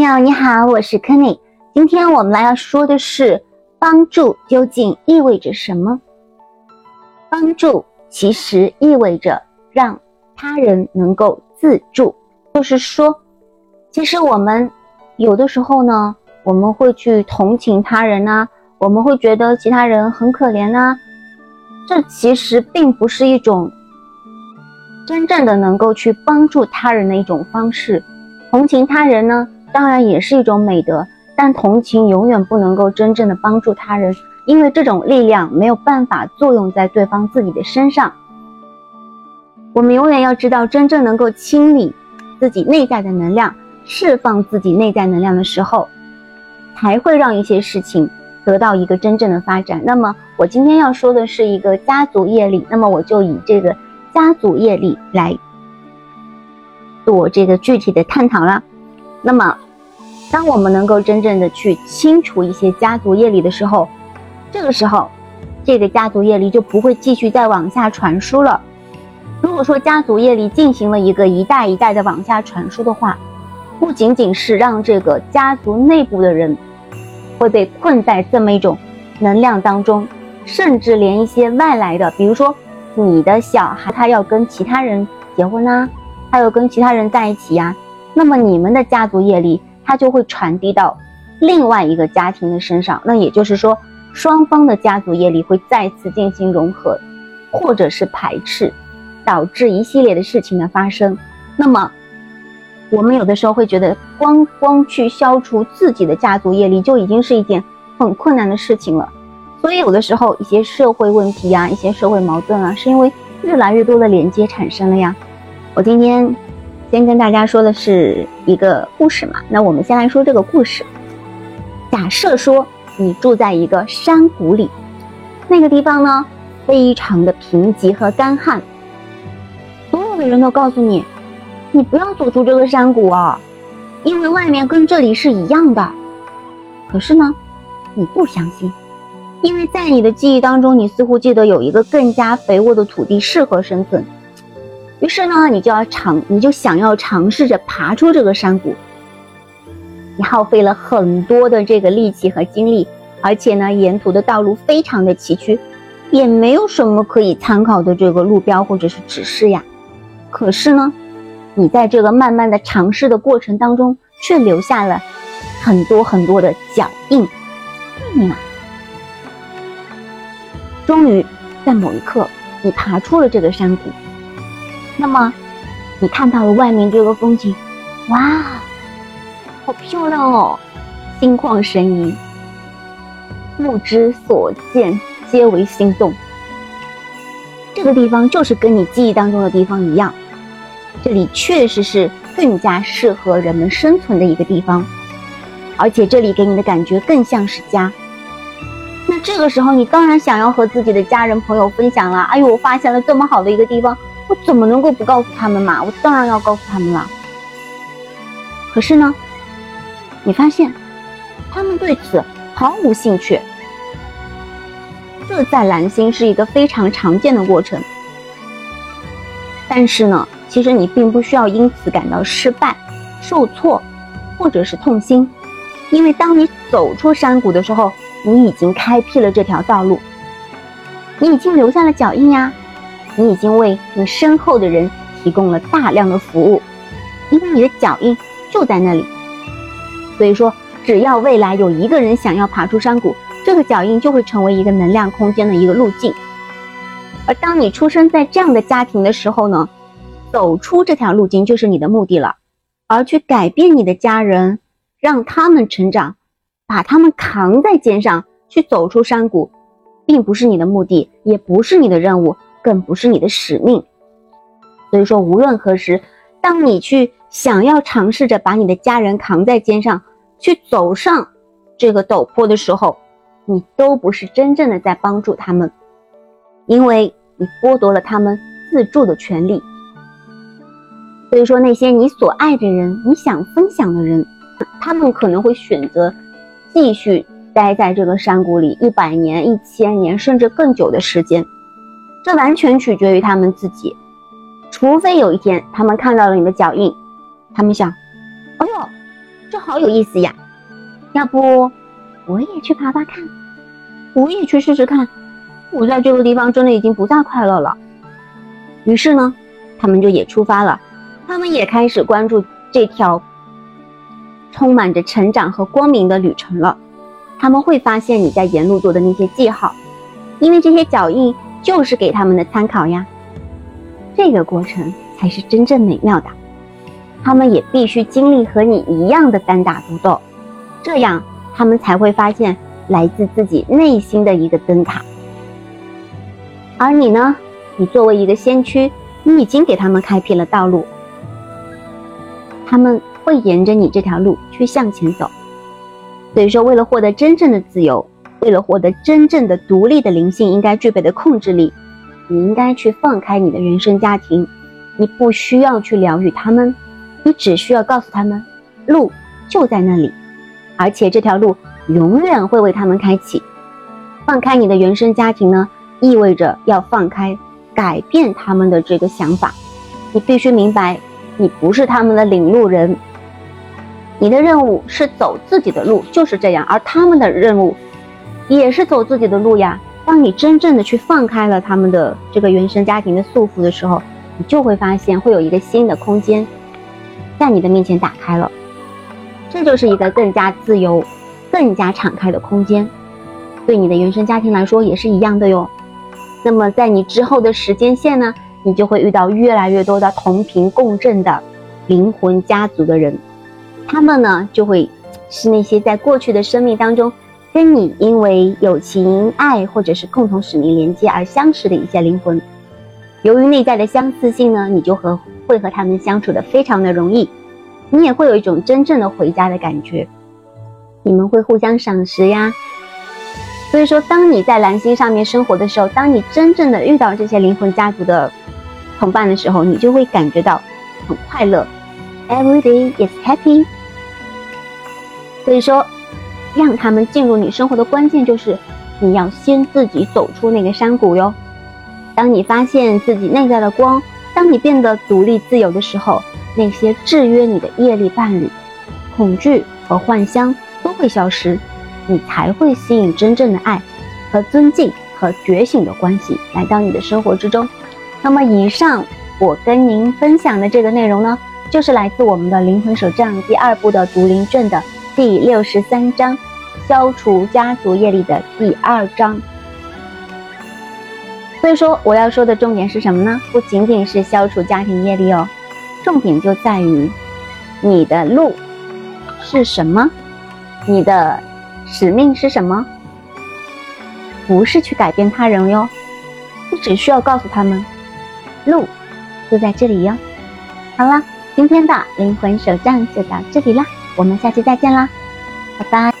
友你好，我是 Kenny。今天我们来要说的是帮助究竟意味着什么？帮助其实意味着让他人能够自助，就是说，其实我们有的时候呢，我们会去同情他人呐，我们会觉得其他人很可怜呐，这其实并不是一种真正的能够去帮助他人的一种方式。同情他人呢？当然也是一种美德，但同情永远不能够真正的帮助他人，因为这种力量没有办法作用在对方自己的身上。我们永远要知道，真正能够清理自己内在的能量，释放自己内在能量的时候，才会让一些事情得到一个真正的发展。那么，我今天要说的是一个家族业力，那么我就以这个家族业力来做这个具体的探讨了。那么，当我们能够真正的去清除一些家族业力的时候，这个时候，这个家族业力就不会继续再往下传输了。如果说家族业力进行了一个一代一代的往下传输的话，不仅仅是让这个家族内部的人会被困在这么一种能量当中，甚至连一些外来的，比如说你的小孩他要跟其他人结婚啊，他要跟其他人在一起呀。那么你们的家族业力，它就会传递到另外一个家庭的身上。那也就是说，双方的家族业力会再次进行融合，或者是排斥，导致一系列的事情的发生。那么，我们有的时候会觉得，光光去消除自己的家族业力，就已经是一件很困难的事情了。所以，有的时候一些社会问题呀，一些社会矛盾啊，是因为越来越多的连接产生了呀。我今天。先跟大家说的是一个故事嘛，那我们先来说这个故事。假设说你住在一个山谷里，那个地方呢非常的贫瘠和干旱，所有的人都告诉你，你不要走出这个山谷啊，因为外面跟这里是一样的。可是呢，你不相信，因为在你的记忆当中，你似乎记得有一个更加肥沃的土地适合生存。于是呢，你就要尝，你就想要尝试着爬出这个山谷。你耗费了很多的这个力气和精力，而且呢，沿途的道路非常的崎岖，也没有什么可以参考的这个路标或者是指示呀。可是呢，你在这个慢慢的尝试的过程当中，却留下了很多很多的脚印。嗯，终于在某一刻，你爬出了这个山谷。那么，你看到了外面这个风景，哇，好漂亮哦，心旷神怡，目之所见皆为心动。这个地方就是跟你记忆当中的地方一样，这里确实是更加适合人们生存的一个地方，而且这里给你的感觉更像是家。那这个时候，你当然想要和自己的家人朋友分享了。哎呦，我发现了这么好的一个地方。我怎么能够不告诉他们嘛？我当然要告诉他们了。可是呢，你发现他们对此毫无兴趣。这在蓝星是一个非常常见的过程。但是呢，其实你并不需要因此感到失败、受挫，或者是痛心，因为当你走出山谷的时候，你已经开辟了这条道路，你已经留下了脚印呀。你已经为你身后的人提供了大量的服务，因为你的脚印就在那里。所以说，只要未来有一个人想要爬出山谷，这个脚印就会成为一个能量空间的一个路径。而当你出生在这样的家庭的时候呢，走出这条路径就是你的目的了。而去改变你的家人，让他们成长，把他们扛在肩上去走出山谷，并不是你的目的，也不是你的任务。更不是你的使命，所以说无论何时，当你去想要尝试着把你的家人扛在肩上去走上这个陡坡的时候，你都不是真正的在帮助他们，因为你剥夺了他们自助的权利。所以说那些你所爱的人，你想分享的人，他们可能会选择继续待在这个山谷里一百年、一千年，甚至更久的时间。这完全取决于他们自己，除非有一天他们看到了你的脚印，他们想，哎呦，这好有意思呀！要不我也去爬爬看，我也去试试看。我在这个地方真的已经不再快乐了。于是呢，他们就也出发了，他们也开始关注这条充满着成长和光明的旅程了。他们会发现你在沿路做的那些记号，因为这些脚印就是给他们的参考呀。这个过程才是真正美妙的。他们也必须经历和你一样的单打独斗，这样他们才会发现来自自己内心的一个灯塔。而你呢？你作为一个先驱，你已经给他们开辟了道路，他们会沿着你这条路去向前走。所以说，为了获得真正的自由，为了获得真正的独立的灵性应该具备的控制力，你应该去放开你的原生家庭，你不需要去疗愈他们，你只需要告诉他们，路就在那里，而且这条路永远会为他们开启。放开你的原生家庭呢，意味着要放开。改变他们的这个想法，你必须明白，你不是他们的领路人。你的任务是走自己的路，就是这样。而他们的任务也是走自己的路呀。当你真正的去放开了他们的这个原生家庭的束缚的时候，你就会发现会有一个新的空间在你的面前打开了。这就是一个更加自由、更加敞开的空间。对你的原生家庭来说也是一样的哟。那么，在你之后的时间线呢，你就会遇到越来越多的同频共振的灵魂家族的人，他们呢就会是那些在过去的生命当中跟你因为友情、爱或者是共同使命连接而相识的一些灵魂。由于内在的相似性呢，你就和会和他们相处的非常的容易，你也会有一种真正的回家的感觉，你们会互相赏识呀。所以说，当你在蓝星上面生活的时候，当你真正的遇到这些灵魂家族的同伴的时候，你就会感觉到很快乐。Every day is happy。所以说，让他们进入你生活的关键就是你要先自己走出那个山谷哟。当你发现自己内在的光，当你变得独立自由的时候，那些制约你的业力伴侣、恐惧和幻想都会消失。你才会吸引真正的爱和尊敬和觉醒的关系来到你的生活之中。那么，以上我跟您分享的这个内容呢，就是来自我们的灵魂手账第二部的读灵卷的第六十三章，消除家族业力的第二章。所以说，我要说的重点是什么呢？不仅仅是消除家庭业力哦，重点就在于你的路是什么，你的。使命是什么？不是去改变他人哟，你只需要告诉他们，路就在这里哟。好了，今天的灵魂手账就到这里啦，我们下期再见啦，拜拜。